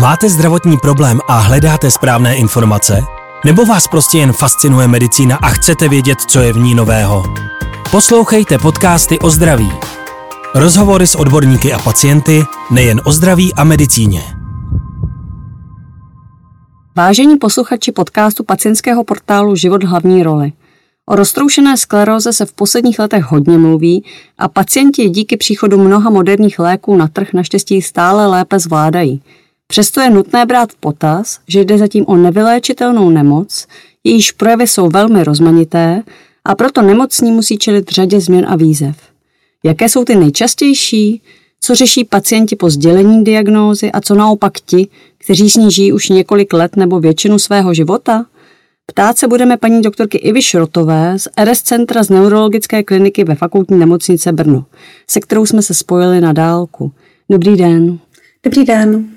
Máte zdravotní problém a hledáte správné informace? Nebo vás prostě jen fascinuje medicína a chcete vědět, co je v ní nového? Poslouchejte podcasty o zdraví. Rozhovory s odborníky a pacienty nejen o zdraví a medicíně. Vážení posluchači podcastu pacientského portálu Život hlavní roli. O roztroušené skleróze se v posledních letech hodně mluví a pacienti díky příchodu mnoha moderních léků na trh naštěstí stále lépe zvládají – Přesto je nutné brát v potaz, že jde zatím o nevyléčitelnou nemoc, jejíž projevy jsou velmi rozmanité a proto nemocní musí čelit řadě změn a výzev. Jaké jsou ty nejčastější? Co řeší pacienti po sdělení diagnózy a co naopak ti, kteří s ní žijí už několik let nebo většinu svého života? Ptát se budeme paní doktorky Ivy Šrotové z RS Centra z neurologické kliniky ve fakultní nemocnice Brno, se kterou jsme se spojili na dálku. Dobrý den. Dobrý den.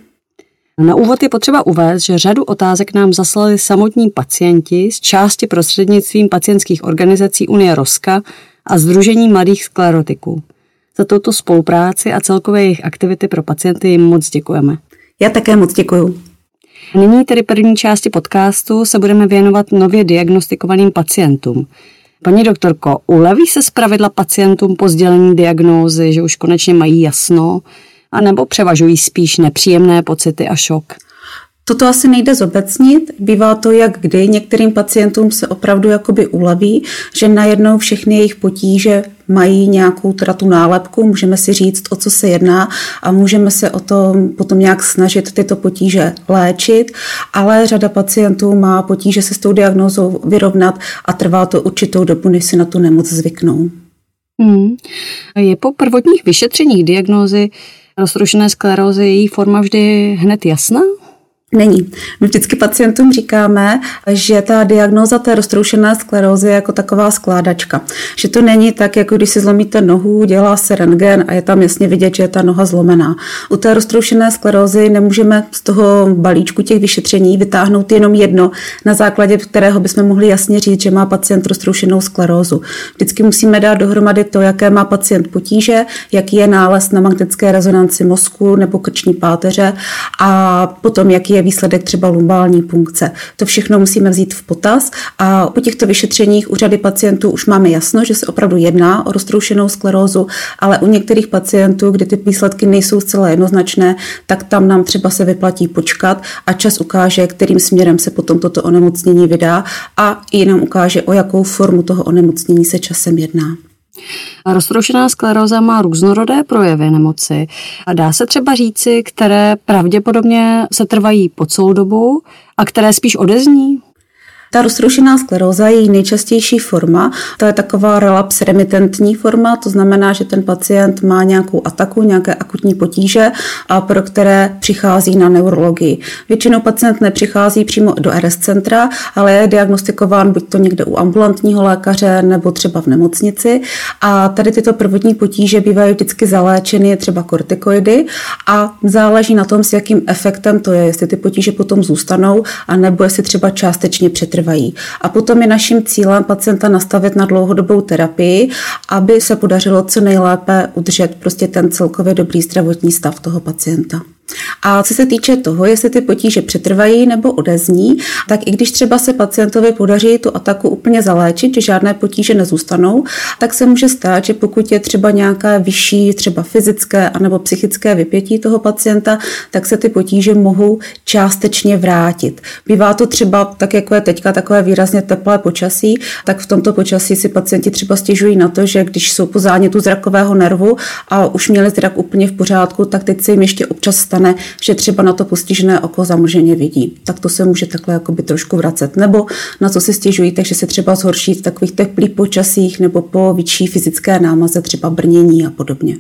Na úvod je potřeba uvést, že řadu otázek nám zaslali samotní pacienti z části prostřednictvím pacientských organizací Unie Roska a Združení mladých sklerotiků. Za touto spolupráci a celkové jejich aktivity pro pacienty jim moc děkujeme. Já také moc děkuju. Nyní tedy první části podcastu se budeme věnovat nově diagnostikovaným pacientům. Paní doktorko, uleví se zpravidla pacientům po sdělení diagnózy, že už konečně mají jasno, anebo převažují spíš nepříjemné pocity a šok? Toto asi nejde zobecnit. Bývá to jak kdy. Některým pacientům se opravdu jakoby uleví, že najednou všechny jejich potíže mají nějakou teda tu nálepku, můžeme si říct, o co se jedná a můžeme se o to potom nějak snažit tyto potíže léčit, ale řada pacientů má potíže se s tou diagnózou vyrovnat a trvá to určitou dobu, než si na tu nemoc zvyknou. Hmm. Je po prvotních vyšetřeních diagnózy roztroušené sklerózy, její forma vždy hned jasná? Není. My vždycky pacientům říkáme, že ta diagnóza té roztroušené sklerózy je jako taková skládačka. Že to není tak, jako když si zlomíte nohu, dělá se rentgen a je tam jasně vidět, že je ta noha zlomená. U té roztroušené sklerózy nemůžeme z toho balíčku těch vyšetření vytáhnout jenom jedno, na základě kterého bychom mohli jasně říct, že má pacient roztroušenou sklerózu. Vždycky musíme dát dohromady to, jaké má pacient potíže, jaký je nález na magnetické rezonanci mozku nebo krční páteře a potom, jaký je je výsledek třeba lumbální punkce. To všechno musíme vzít v potaz a po těchto vyšetřeních u řady pacientů už máme jasno, že se opravdu jedná o roztroušenou sklerózu, ale u některých pacientů, kdy ty výsledky nejsou zcela jednoznačné, tak tam nám třeba se vyplatí počkat a čas ukáže, kterým směrem se potom toto onemocnění vydá a i nám ukáže, o jakou formu toho onemocnění se časem jedná. Roztroušená skleróza má různorodé projevy nemoci a dá se třeba říci, které pravděpodobně se trvají po celou dobu a které spíš odezní? Ta roztroušená skleróza je její nejčastější forma. To je taková relaps remitentní forma, to znamená, že ten pacient má nějakou ataku, nějaké akutní potíže, a pro které přichází na neurologii. Většinou pacient nepřichází přímo do RS centra, ale je diagnostikován buď to někde u ambulantního lékaře nebo třeba v nemocnici. A tady tyto prvotní potíže bývají vždycky zaléčeny třeba kortikoidy a záleží na tom, s jakým efektem to je, jestli ty potíže potom zůstanou, a nebo jestli třeba částečně přetrvají trvají. A potom je naším cílem pacienta nastavit na dlouhodobou terapii, aby se podařilo co nejlépe udržet prostě ten celkově dobrý zdravotní stav toho pacienta. A co se týče toho, jestli ty potíže přetrvají nebo odezní, tak i když třeba se pacientovi podaří tu ataku úplně zaléčit, že žádné potíže nezůstanou, tak se může stát, že pokud je třeba nějaké vyšší, třeba fyzické anebo psychické vypětí toho pacienta, tak se ty potíže mohou částečně vrátit. Bývá to třeba tak, jako je teďka takové výrazně teplé počasí, tak v tomto počasí si pacienti třeba stěžují na to, že když jsou po zánětu zrakového nervu a už měli zrak úplně v pořádku, tak teď se jim ještě občas stane stane, že třeba na to postižené oko zamlženě vidí. Tak to se může takhle jakoby trošku vracet. Nebo na co si stěžují, takže se třeba zhorší v takových teplých počasích nebo po větší fyzické námaze, třeba brnění a podobně.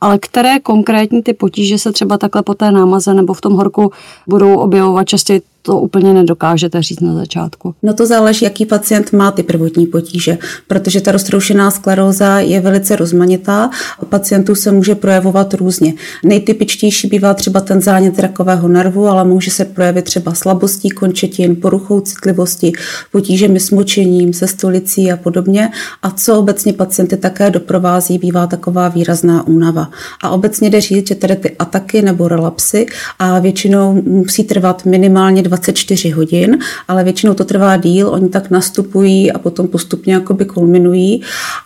Ale které konkrétní ty potíže se třeba takhle po té námaze nebo v tom horku budou objevovat častěji to úplně nedokážete říct na začátku? No to záleží, jaký pacient má ty prvotní potíže, protože ta roztroušená skleróza je velice rozmanitá. U pacientů se může projevovat různě. Nejtypičtější bývá třeba ten zánět rakového nervu, ale může se projevit třeba slabostí končetin, poruchou citlivosti, potížemi s močením, se stolicí a podobně. A co obecně pacienty také doprovází, bývá taková výrazná únava. A obecně jde říct, že tedy ty ataky nebo relapsy a většinou musí trvat minimálně 24 hodin, ale většinou to trvá díl, oni tak nastupují a potom postupně jakoby kulminují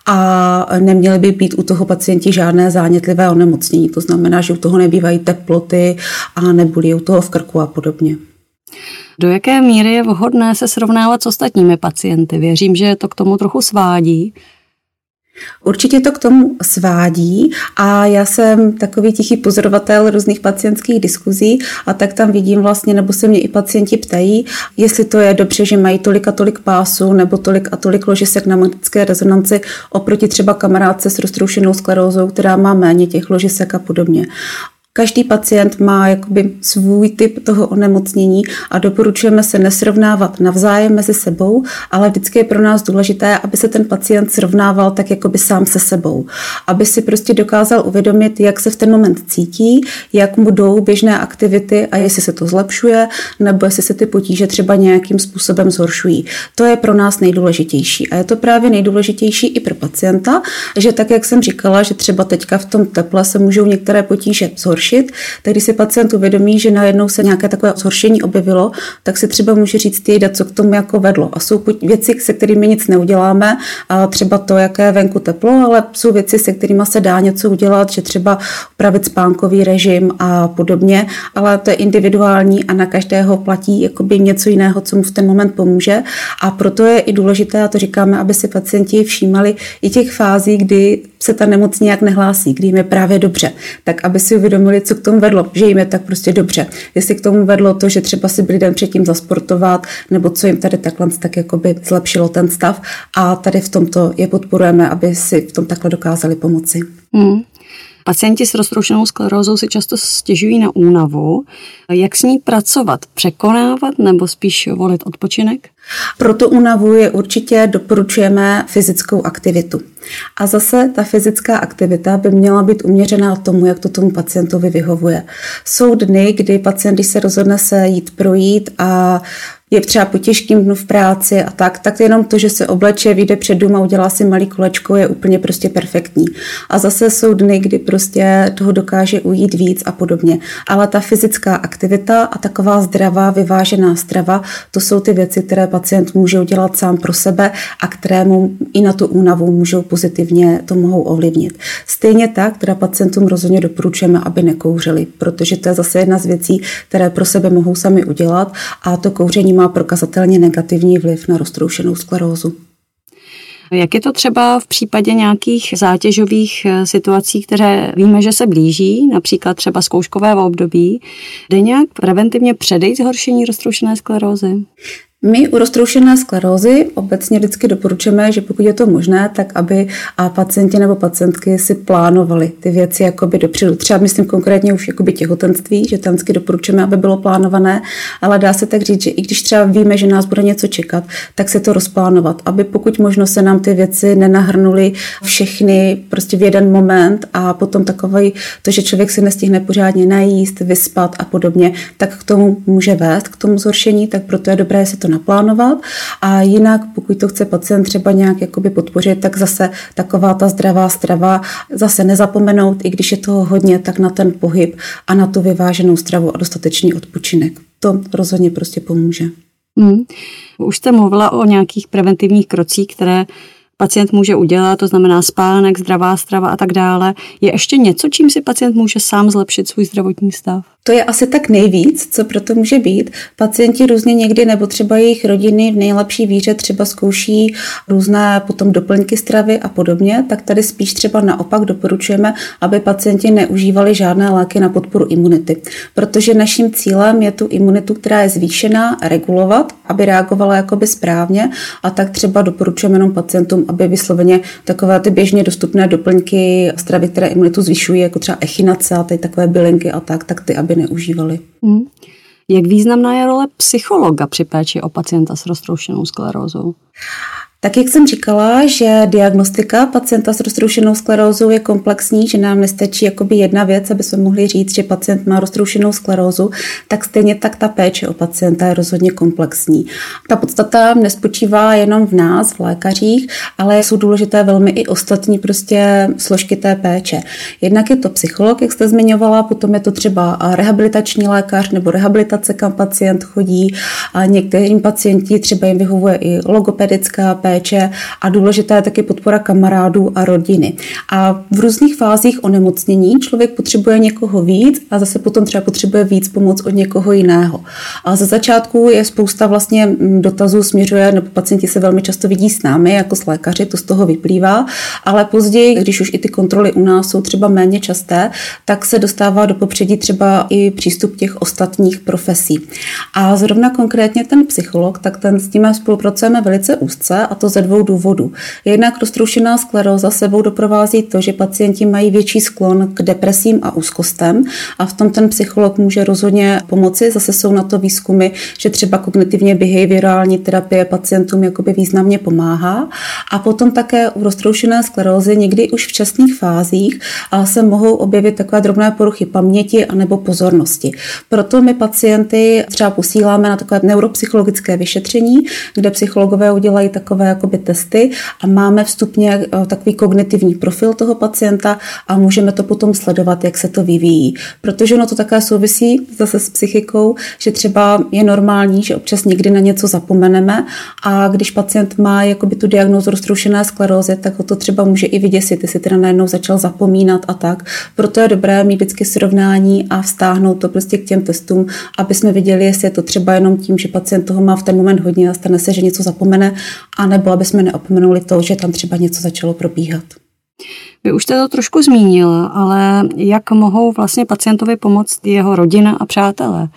a neměly by být u toho pacienti žádné zánětlivé onemocnění. To znamená, že u toho nebývají teploty a nebolí u toho v krku a podobně. Do jaké míry je vhodné se srovnávat s ostatními pacienty? Věřím, že to k tomu trochu svádí. Určitě to k tomu svádí a já jsem takový tichý pozorovatel různých pacientských diskuzí a tak tam vidím vlastně, nebo se mě i pacienti ptají, jestli to je dobře, že mají tolik a tolik pásů nebo tolik a tolik ložisek na magnetické rezonanci oproti třeba kamarádce s roztroušenou sklerózou, která má méně těch ložisek a podobně. Každý pacient má jakoby svůj typ toho onemocnění a doporučujeme se nesrovnávat navzájem mezi sebou, ale vždycky je pro nás důležité, aby se ten pacient srovnával tak jakoby sám se sebou. Aby si prostě dokázal uvědomit, jak se v ten moment cítí, jak mu jdou běžné aktivity a jestli se to zlepšuje, nebo jestli se ty potíže třeba nějakým způsobem zhoršují. To je pro nás nejdůležitější. A je to právě nejdůležitější i pro pacienta, že tak, jak jsem říkala, že třeba teďka v tom teple se můžou některé potíže zhoršit, zhoršit, tak když si pacient uvědomí, že najednou se nějaké takové zhoršení objevilo, tak si třeba může říct jejda, co k tomu jako vedlo. A jsou věci, se kterými nic neuděláme, a třeba to, jaké je venku teplo, ale jsou věci, se kterými se dá něco udělat, že třeba upravit spánkový režim a podobně, ale to je individuální a na každého platí jakoby něco jiného, co mu v ten moment pomůže. A proto je i důležité, a to říkáme, aby si pacienti všímali i těch fází, kdy se ta nemoc nějak nehlásí, kdy jim je právě dobře, tak aby si uvědomili, co k tomu vedlo, že jim je tak prostě dobře. Jestli k tomu vedlo to, že třeba si byli den předtím zasportovat, nebo co jim tady takhle tak jakoby zlepšilo ten stav a tady v tomto je podporujeme, aby si v tom takhle dokázali pomoci. Hmm. Pacienti s roztroušenou sklerózou si často stěžují na únavu. Jak s ní pracovat? Překonávat nebo spíš volit odpočinek? Pro tu únavu je určitě doporučujeme fyzickou aktivitu. A zase ta fyzická aktivita by měla být uměřená tomu, jak to tomu pacientovi vyhovuje. Jsou dny, kdy pacient, když se rozhodne se jít projít a je třeba po těžkým dnu v práci a tak, tak jenom to, že se obleče, vyjde před dům a udělá si malý kolečko, je úplně prostě perfektní. A zase jsou dny, kdy prostě toho dokáže ujít víc a podobně. Ale ta fyzická aktivita a taková zdravá, vyvážená strava, to jsou ty věci, které pacient může udělat sám pro sebe a kterému i na tu únavu můžou pozitivně to mohou ovlivnit. Stejně tak, teda pacientům rozhodně doporučujeme, aby nekouřili, protože to je zase jedna z věcí, které pro sebe mohou sami udělat a to kouření má má prokazatelně negativní vliv na roztroušenou sklerózu. Jak je to třeba v případě nějakých zátěžových eh, situací, které víme, že se blíží, například třeba zkouškové období, jde nějak preventivně předejít zhoršení roztroušené sklerózy? My u roztroušené sklerózy obecně vždycky doporučujeme, že pokud je to možné, tak aby a pacienti nebo pacientky si plánovali ty věci jakoby dopředu. Třeba myslím konkrétně už jakoby těhotenství, že tam vždycky doporučujeme, aby bylo plánované, ale dá se tak říct, že i když třeba víme, že nás bude něco čekat, tak se to rozplánovat, aby pokud možno se nám ty věci nenahrnuly všechny prostě v jeden moment a potom takový to, že člověk se nestihne pořádně najíst, vyspat a podobně, tak k tomu může vést, k tomu zhoršení, tak proto je dobré si to naplánovat a jinak, pokud to chce pacient třeba nějak jakoby podpořit, tak zase taková ta zdravá strava, zase nezapomenout, i když je toho hodně, tak na ten pohyb a na tu vyváženou stravu a dostatečný odpočinek. To rozhodně prostě pomůže. Hmm. Už jste mluvila o nějakých preventivních krocích, které pacient může udělat, to znamená spánek, zdravá strava a tak dále. Je ještě něco, čím si pacient může sám zlepšit svůj zdravotní stav? To je asi tak nejvíc, co proto může být. Pacienti různě někdy nebo třeba jejich rodiny v nejlepší víře třeba zkouší různé potom doplňky stravy a podobně, tak tady spíš třeba naopak doporučujeme, aby pacienti neužívali žádné léky na podporu imunity. Protože naším cílem je tu imunitu, která je zvýšená, regulovat, aby reagovala jakoby správně a tak třeba doporučujeme jenom pacientům, aby vysloveně takové ty běžně dostupné doplňky stravy, které imunitu zvyšují, jako třeba echinace a ty takové bylinky a tak, tak ty, aby neužívali. Hmm. Jak významná je role psychologa při péči o pacienta s roztroušenou sklerózou? Tak jak jsem říkala, že diagnostika pacienta s roztroušenou sklerózou je komplexní, že nám nestačí jakoby jedna věc, aby jsme mohli říct, že pacient má roztroušenou sklerózu, tak stejně tak ta péče o pacienta je rozhodně komplexní. Ta podstata nespočívá jenom v nás, v lékařích, ale jsou důležité velmi i ostatní prostě složky té péče. Jednak je to psycholog, jak jste zmiňovala, potom je to třeba rehabilitační lékař nebo rehabilitace, kam pacient chodí. A některým pacienti třeba jim vyhovuje i logopedická péče, péče a důležitá je taky podpora kamarádů a rodiny. A v různých fázích onemocnění člověk potřebuje někoho víc a zase potom třeba potřebuje víc pomoc od někoho jiného. A za začátku je spousta vlastně mm, dotazů směřuje, nebo pacienti se velmi často vidí s námi jako s lékaři, to z toho vyplývá, ale později, když už i ty kontroly u nás jsou třeba méně časté, tak se dostává do popředí třeba i přístup těch ostatních profesí. A zrovna konkrétně ten psycholog, tak ten s tím spolupracujeme velice úzce a to ze dvou důvodů. Jednak roztroušená skleróza sebou doprovází to, že pacienti mají větší sklon k depresím a úzkostem a v tom ten psycholog může rozhodně pomoci. Zase jsou na to výzkumy, že třeba kognitivně behaviorální terapie pacientům jakoby významně pomáhá. A potom také u roztroušené sklerózy někdy už v časných fázích se mohou objevit takové drobné poruchy paměti anebo pozornosti. Proto my pacienty třeba posíláme na takové neuropsychologické vyšetření, kde psychologové udělají takové jakoby testy a máme vstupně eh, takový kognitivní profil toho pacienta a můžeme to potom sledovat, jak se to vyvíjí. Protože ono to také souvisí zase s psychikou, že třeba je normální, že občas někdy na něco zapomeneme a když pacient má jakoby tu diagnózu roztroušené sklerózy, tak ho to třeba může i vyděsit, jestli teda najednou začal zapomínat a tak. Proto je dobré mít vždycky srovnání a vztáhnout to prostě k těm testům, aby jsme viděli, jestli je to třeba jenom tím, že pacient toho má v ten moment hodně a stane se, že něco zapomene, anebo aby jsme neopomenuli to, že tam třeba něco začalo probíhat. Vy už jste to trošku zmínila, ale jak mohou vlastně pacientovi pomoct jeho rodina a přátelé?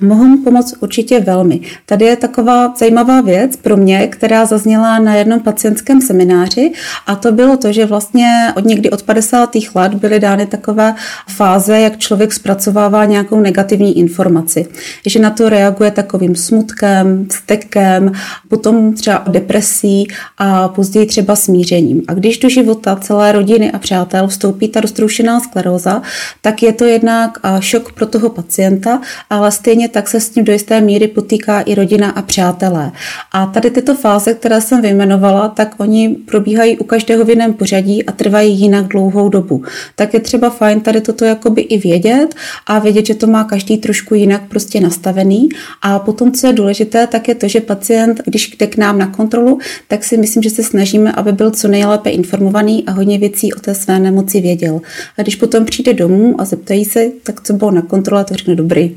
Mohou mu pomoct určitě velmi. Tady je taková zajímavá věc pro mě, která zazněla na jednom pacientském semináři a to bylo to, že vlastně od někdy od 50. let byly dány takové fáze, jak člověk zpracovává nějakou negativní informaci. Že na to reaguje takovým smutkem, vztekem, potom třeba depresí a později třeba smířením. A když do života celé rodiny a přátel vstoupí ta roztroušená skleróza, tak je to jednak šok pro toho pacienta, ale stejně tak se s tím do jisté míry potýká i rodina a přátelé. A tady tyto fáze, které jsem vyjmenovala, tak oni probíhají u každého v jiném pořadí a trvají jinak dlouhou dobu. Tak je třeba fajn tady toto jakoby i vědět a vědět, že to má každý trošku jinak prostě nastavený. A potom, co je důležité, tak je to, že pacient, když jde k nám na kontrolu, tak si myslím, že se snažíme, aby byl co nejlépe informovaný a hodně věcí o té své nemoci věděl. A když potom přijde domů a zeptají se, tak co bylo na kontrole, to řekne dobrý.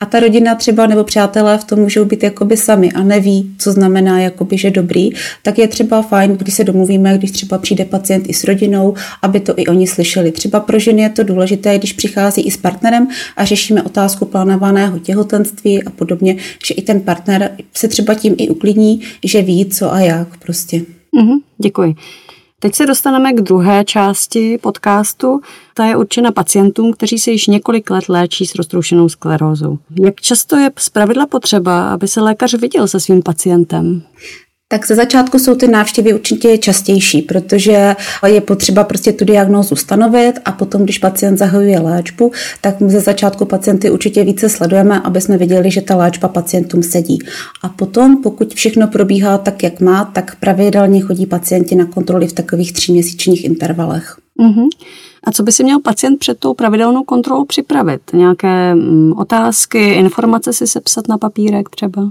A ta rodina třeba nebo přátelé v tom můžou být jakoby sami a neví, co znamená jakoby, že dobrý, tak je třeba fajn, když se domluvíme, když třeba přijde pacient i s rodinou, aby to i oni slyšeli. Třeba pro ženy je to důležité, když přichází i s partnerem a řešíme otázku plánovaného těhotenství a podobně, že i ten partner se třeba tím i uklidní, že ví, co a jak prostě. Mm-hmm, děkuji. Teď se dostaneme k druhé části podcastu. Ta je určena pacientům, kteří se již několik let léčí s roztroušenou sklerózou. Jak často je zpravidla potřeba, aby se lékař viděl se svým pacientem? Tak ze začátku jsou ty návštěvy určitě častější, protože je potřeba prostě tu diagnózu stanovit a potom, když pacient zahajuje léčbu, tak ze začátku pacienty určitě více sledujeme, aby jsme viděli, že ta léčba pacientům sedí. A potom, pokud všechno probíhá tak, jak má, tak pravidelně chodí pacienti na kontroly v takových tříměsíčních intervalech. Mm-hmm. A co by si měl pacient před tou pravidelnou kontrolou připravit? Nějaké mm, otázky, informace si sepsat na papírek třeba?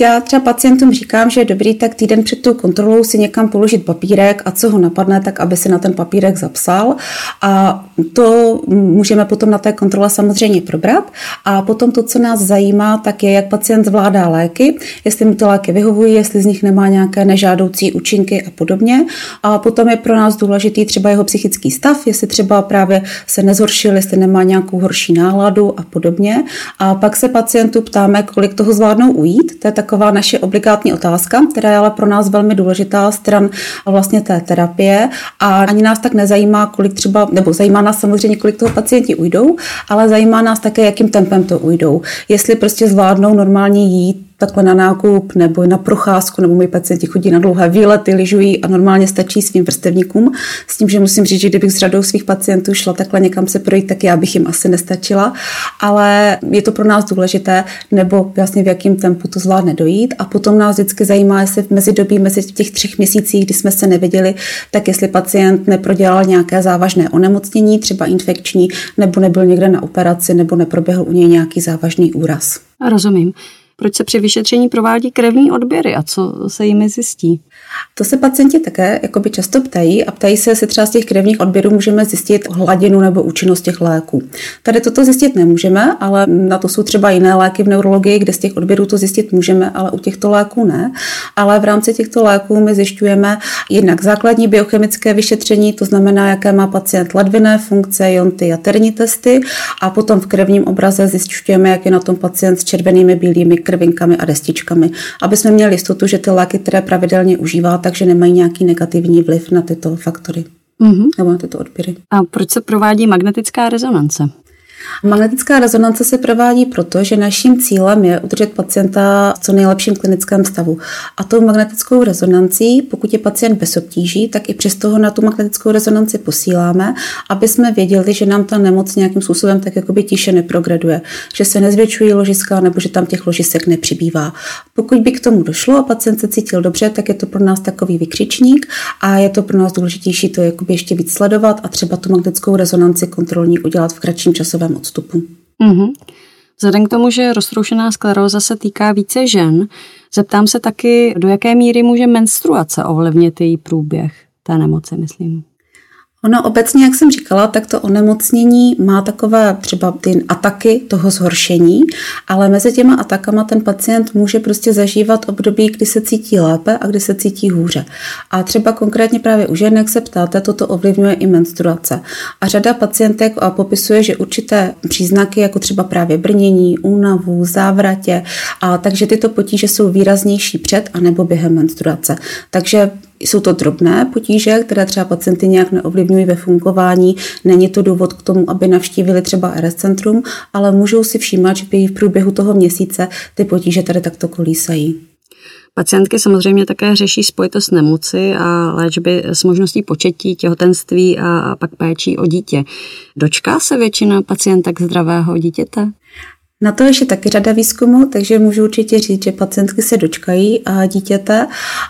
Já třeba pacientům říkám, že je dobrý tak týden před tou kontrolou si někam položit papírek a co ho napadne, tak aby si na ten papírek zapsal. A to můžeme potom na té kontrole samozřejmě probrat. A potom to, co nás zajímá, tak je, jak pacient zvládá léky, jestli mu ty léky vyhovují, jestli z nich nemá nějaké nežádoucí účinky a podobně. A potom je pro nás důležitý třeba jeho psychický stav, jestli třeba právě se nezhoršil, jestli nemá nějakou horší náladu a podobně. A pak se pacientů ptáme, kolik toho zvládnou ujít. To je taková naše obligátní otázka, která je ale pro nás velmi důležitá stran vlastně té terapie a ani nás tak nezajímá, kolik třeba, nebo zajímá nás samozřejmě, kolik toho pacienti ujdou, ale zajímá nás také, jakým tempem to ujdou. Jestli prostě zvládnou normálně jít takhle na nákup nebo na procházku, nebo moji pacienti chodí na dlouhé výlety, lyžují a normálně stačí svým vrstevníkům. S tím, že musím říct, že kdybych s řadou svých pacientů šla takhle někam se projít, tak já bych jim asi nestačila. Ale je to pro nás důležité, nebo vlastně v jakém tempu to zvládne dojít. A potom nás vždycky zajímá, jestli v mezidobí, mezi těch třech měsících, kdy jsme se neviděli, tak jestli pacient neprodělal nějaké závažné onemocnění, třeba infekční, nebo nebyl někde na operaci, nebo neproběhl u něj nějaký závažný úraz. Rozumím proč se při vyšetření provádí krevní odběry a co se jimi zjistí? To se pacienti také jakoby často ptají a ptají se, jestli třeba z těch krevních odběrů můžeme zjistit hladinu nebo účinnost těch léků. Tady toto zjistit nemůžeme, ale na to jsou třeba jiné léky v neurologii, kde z těch odběrů to zjistit můžeme, ale u těchto léků ne. Ale v rámci těchto léků my zjišťujeme jednak základní biochemické vyšetření, to znamená, jaké má pacient ledviné funkce, jonty, jaterní testy a potom v krevním obraze zjišťujeme, jak je na tom pacient s červenými, bílými krvinkami a destičkami, aby jsme měli jistotu, že ty léky, které pravidelně užívá, takže nemají nějaký negativní vliv na tyto faktory. Mm-hmm. Nebo na tyto odběry. A proč se provádí magnetická rezonance? Magnetická rezonance se provádí proto, že naším cílem je udržet pacienta v co nejlepším klinickém stavu. A tou magnetickou rezonancí, pokud je pacient bez obtíží, tak i přes toho na tu magnetickou rezonanci posíláme, aby jsme věděli, že nám ta nemoc nějakým způsobem tak jakoby tiše neprograduje, že se nezvětšují ložiska nebo že tam těch ložisek nepřibývá. Pokud by k tomu došlo a pacient se cítil dobře, tak je to pro nás takový vykřičník a je to pro nás důležitější to jakoby ještě víc sledovat a třeba tu magnetickou rezonanci kontrolní udělat v kratším časovém odstupu. Mm-hmm. Vzhledem k tomu, že roztroušená skleróza se týká více žen, zeptám se taky, do jaké míry může menstruace ovlivnit její průběh té nemoci, myslím. Ono obecně, jak jsem říkala, tak to onemocnění má takové třeba ty ataky toho zhoršení, ale mezi těma atakama ten pacient může prostě zažívat období, kdy se cítí lépe a kdy se cítí hůře. A třeba konkrétně právě u žen, jak se ptáte, toto ovlivňuje i menstruace. A řada pacientek popisuje, že určité příznaky, jako třeba právě brnění, únavu, závratě, a takže tyto potíže jsou výraznější před a nebo během menstruace. Takže jsou to drobné potíže, které třeba pacienty nějak neovlivňují ve fungování. Není to důvod k tomu, aby navštívili třeba RS centrum, ale můžou si všímat, že v průběhu toho měsíce ty potíže tady takto kolísají. Pacientky samozřejmě také řeší spojitost nemoci a léčby s možností početí, těhotenství a pak péčí o dítě. Dočká se většina pacientek zdravého dítěte? Na to ještě taky řada výzkumu, takže můžu určitě říct, že pacientky se dočkají a dítěte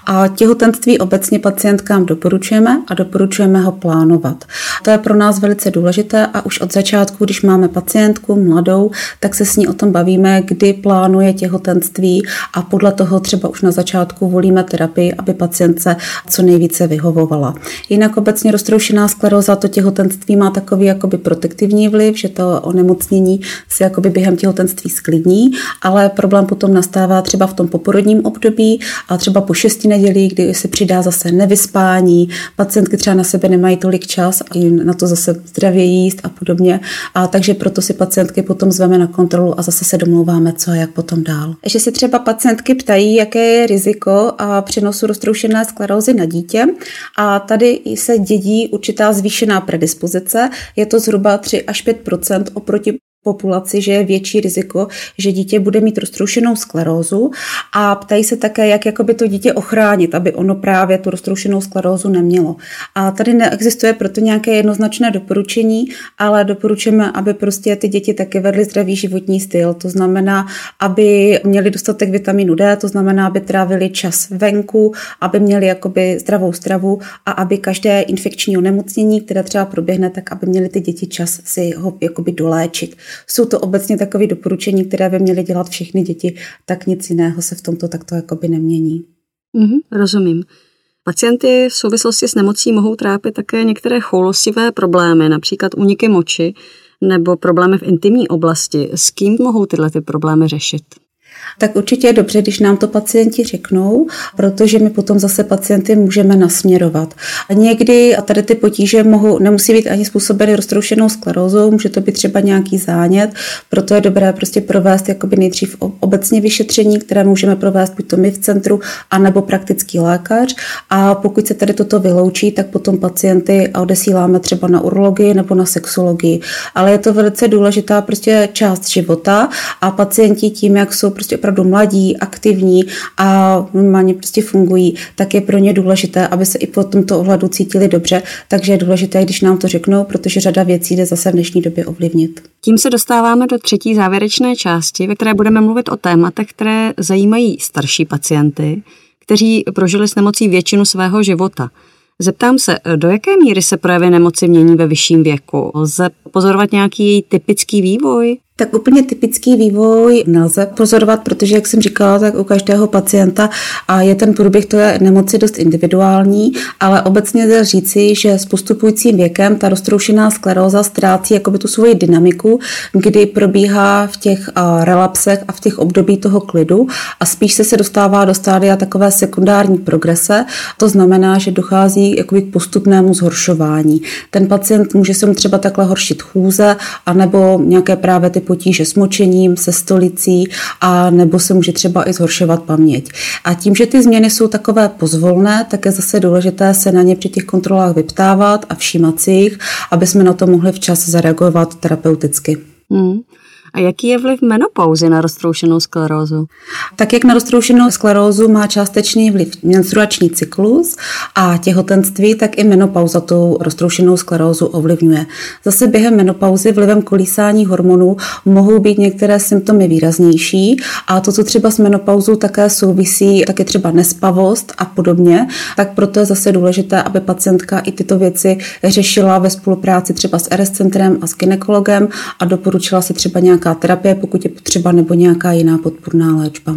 a těhotenství obecně pacientkám doporučujeme a doporučujeme ho plánovat. To je pro nás velice důležité a už od začátku, když máme pacientku mladou, tak se s ní o tom bavíme, kdy plánuje těhotenství a podle toho třeba už na začátku volíme terapii, aby pacientce co nejvíce vyhovovala. Jinak obecně roztroušená skleróza, to těhotenství má takový jakoby protektivní vliv, že to onemocnění se jakoby během těhotenství těhotenství sklidní, ale problém potom nastává třeba v tom poporodním období a třeba po šesti nedělí, kdy se přidá zase nevyspání, pacientky třeba na sebe nemají tolik čas a na to zase zdravě jíst a podobně. A takže proto si pacientky potom zveme na kontrolu a zase se domlouváme, co a jak potom dál. Že se třeba pacientky ptají, jaké je riziko a přenosu roztroušené sklerózy na dítě a tady se dědí určitá zvýšená predispozice. Je to zhruba 3 až 5% oproti populaci, že je větší riziko, že dítě bude mít roztroušenou sklerózu a ptají se také, jak jakoby to dítě ochránit, aby ono právě tu roztroušenou sklerózu nemělo. A tady neexistuje proto nějaké jednoznačné doporučení, ale doporučujeme, aby prostě ty děti taky vedly zdravý životní styl. To znamená, aby měli dostatek vitamínu D, to znamená, aby trávili čas venku, aby měli jakoby zdravou stravu a aby každé infekční onemocnění, které třeba proběhne, tak aby měli ty děti čas si ho jakoby doléčit. Jsou to obecně takové doporučení, které by měly dělat všechny děti, tak nic jiného se v tomto takto jakoby nemění. Mm-hmm, rozumím. Pacienty v souvislosti s nemocí mohou trápit také některé choulostivé problémy, například úniky moči nebo problémy v intimní oblasti. S kým mohou tyhle ty problémy řešit? Tak určitě je dobře, když nám to pacienti řeknou, protože my potom zase pacienty můžeme nasměrovat. A někdy, a tady ty potíže mohou, nemusí být ani způsobeny roztroušenou sklerózou, může to být třeba nějaký zánět, proto je dobré prostě provést jakoby nejdřív obecně vyšetření, které můžeme provést buď to my v centru, anebo praktický lékař. A pokud se tady toto vyloučí, tak potom pacienty odesíláme třeba na urologii nebo na sexologii. Ale je to velice důležitá prostě část života a pacienti tím, jak jsou prostě opravdu mladí, aktivní a normálně prostě fungují, tak je pro ně důležité, aby se i po tomto ohledu cítili dobře. Takže je důležité, když nám to řeknou, protože řada věcí jde zase v dnešní době ovlivnit. Tím se dostáváme do třetí závěrečné části, ve které budeme mluvit o tématech, které zajímají starší pacienty, kteří prožili s nemocí většinu svého života. Zeptám se, do jaké míry se projevy nemoci mění ve vyšším věku? Lze pozorovat nějaký její typický vývoj? Tak úplně typický vývoj nelze pozorovat, protože, jak jsem říkala, tak u každého pacienta a je ten průběh té nemoci dost individuální, ale obecně lze říci, že s postupujícím věkem ta roztroušená skleróza ztrácí jakoby tu svoji dynamiku, kdy probíhá v těch relapsech a v těch období toho klidu a spíš se se dostává do stádia takové sekundární progrese. To znamená, že dochází jakoby k postupnému zhoršování. Ten pacient může se mu třeba takhle horšit chůze, anebo nějaké právě ty potíže s močením, se stolicí a nebo se může třeba i zhoršovat paměť. A tím, že ty změny jsou takové pozvolné, tak je zase důležité se na ně při těch kontrolách vyptávat a všímat si jich, aby jsme na to mohli včas zareagovat terapeuticky. Hmm. A jaký je vliv menopauzy na roztroušenou sklerózu? Tak jak na roztroušenou sklerózu má částečný vliv menstruační cyklus a těhotenství, tak i menopauza tu roztroušenou sklerózu ovlivňuje. Zase během menopauzy vlivem kolísání hormonů mohou být některé symptomy výraznější a to, co třeba s menopauzou také souvisí, tak je třeba nespavost a podobně, tak proto je zase důležité, aby pacientka i tyto věci řešila ve spolupráci třeba s RS centrem a s ginekologem a doporučila se třeba nějak nějaká terapie, pokud je potřeba, nebo nějaká jiná podpůrná léčba.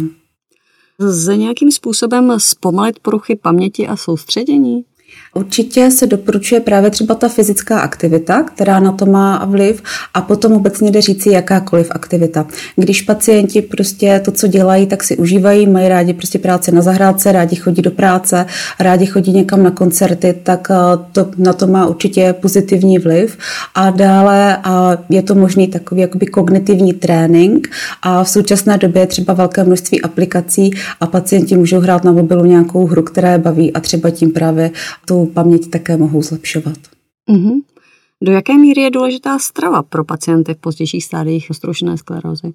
Lze nějakým způsobem zpomalit poruchy paměti a soustředění? Určitě se doporučuje právě třeba ta fyzická aktivita, která na to má vliv a potom obecně jde říci jakákoliv aktivita. Když pacienti prostě to, co dělají, tak si užívají, mají rádi prostě práci na zahrádce, rádi chodí do práce, rádi chodí někam na koncerty, tak eh, to, na to má určitě pozitivní vliv. A dále a je to možný takový jakoby kognitivní trénink a v současné době je třeba velké množství aplikací a pacienti můžou hrát na mobilu nějakou hru, která je baví a třeba tím právě tu paměť také mohou zlepšovat. Mm-hmm. Do jaké míry je důležitá strava pro pacienty v pozdějších stádiích roztroušené sklerózy?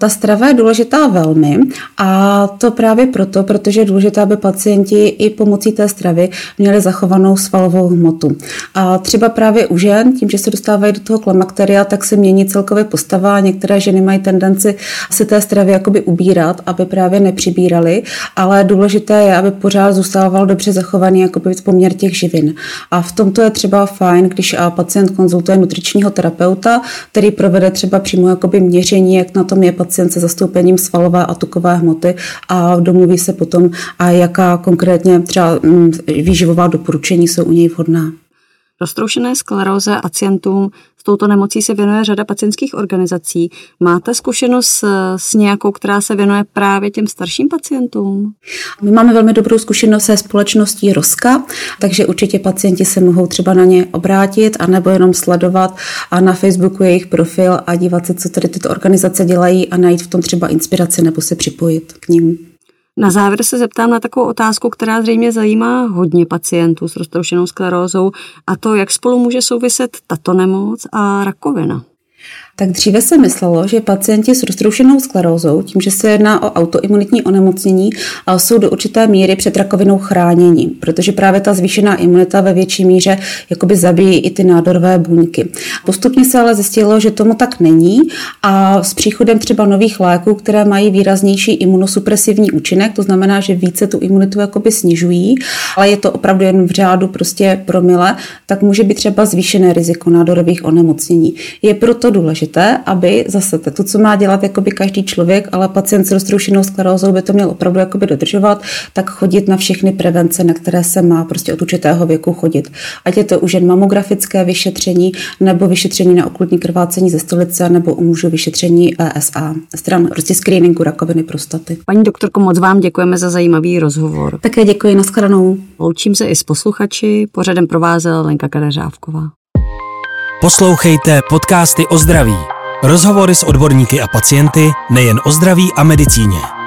Ta strava je důležitá velmi a to právě proto, protože je důležité, aby pacienti i pomocí té stravy měli zachovanou svalovou hmotu. A třeba právě u žen, tím, že se dostávají do toho klimakteria, tak se mění celkově postava a některé ženy mají tendenci se té stravy jakoby ubírat, aby právě nepřibírali, ale důležité je, aby pořád zůstával dobře zachovaný jakoby poměr těch živin. A v tomto je třeba fajn, když pacient konzultuje nutričního terapeuta, který provede třeba přímo jakoby měření, jak na tom je pacient se zastoupením svalové a tukové hmoty a domluví se potom, a jaká konkrétně třeba mm, výživová doporučení jsou u něj vhodná. Roztroušené skleróze pacientům s touto nemocí se věnuje řada pacientských organizací. Máte zkušenost s, nějakou, která se věnuje právě těm starším pacientům? My máme velmi dobrou zkušenost se společností Roska, takže určitě pacienti se mohou třeba na ně obrátit a nebo jenom sledovat a na Facebooku jejich profil a dívat se, co tady tyto organizace dělají a najít v tom třeba inspiraci nebo se připojit k ním. Na závěr se zeptám na takovou otázku, která zřejmě zajímá hodně pacientů s roztroušenou sklerózou, a to, jak spolu může souviset tato nemoc a rakovina. Tak dříve se myslelo, že pacienti s roztroušenou sklerózou, tím, že se jedná o autoimunitní onemocnění, jsou do určité míry před rakovinou chránění, protože právě ta zvýšená imunita ve větší míře jakoby zabíjí i ty nádorové buňky. Postupně se ale zjistilo, že tomu tak není a s příchodem třeba nových léků, které mají výraznější imunosupresivní účinek, to znamená, že více tu imunitu jakoby snižují, ale je to opravdu jen v řádu prostě promile, tak může být třeba zvýšené riziko nádorových onemocnění. Je proto důležité, důležité, aby zase to, co má dělat jakoby každý člověk, ale pacient s roztroušenou sklerózou by to měl opravdu jakoby dodržovat, tak chodit na všechny prevence, na které se má prostě od určitého věku chodit. Ať je to už jen mamografické vyšetření, nebo vyšetření na okultní krvácení ze stolice, nebo u mužů vyšetření ESA, stran prostě screeningu rakoviny prostaty. Paní doktorko, moc vám děkujeme za zajímavý rozhovor. Také děkuji, nashledanou. Loučím se i s posluchači, pořadem provázel Lenka Kadeřávková. Poslouchejte podcasty o zdraví. Rozhovory s odborníky a pacienty nejen o zdraví a medicíně.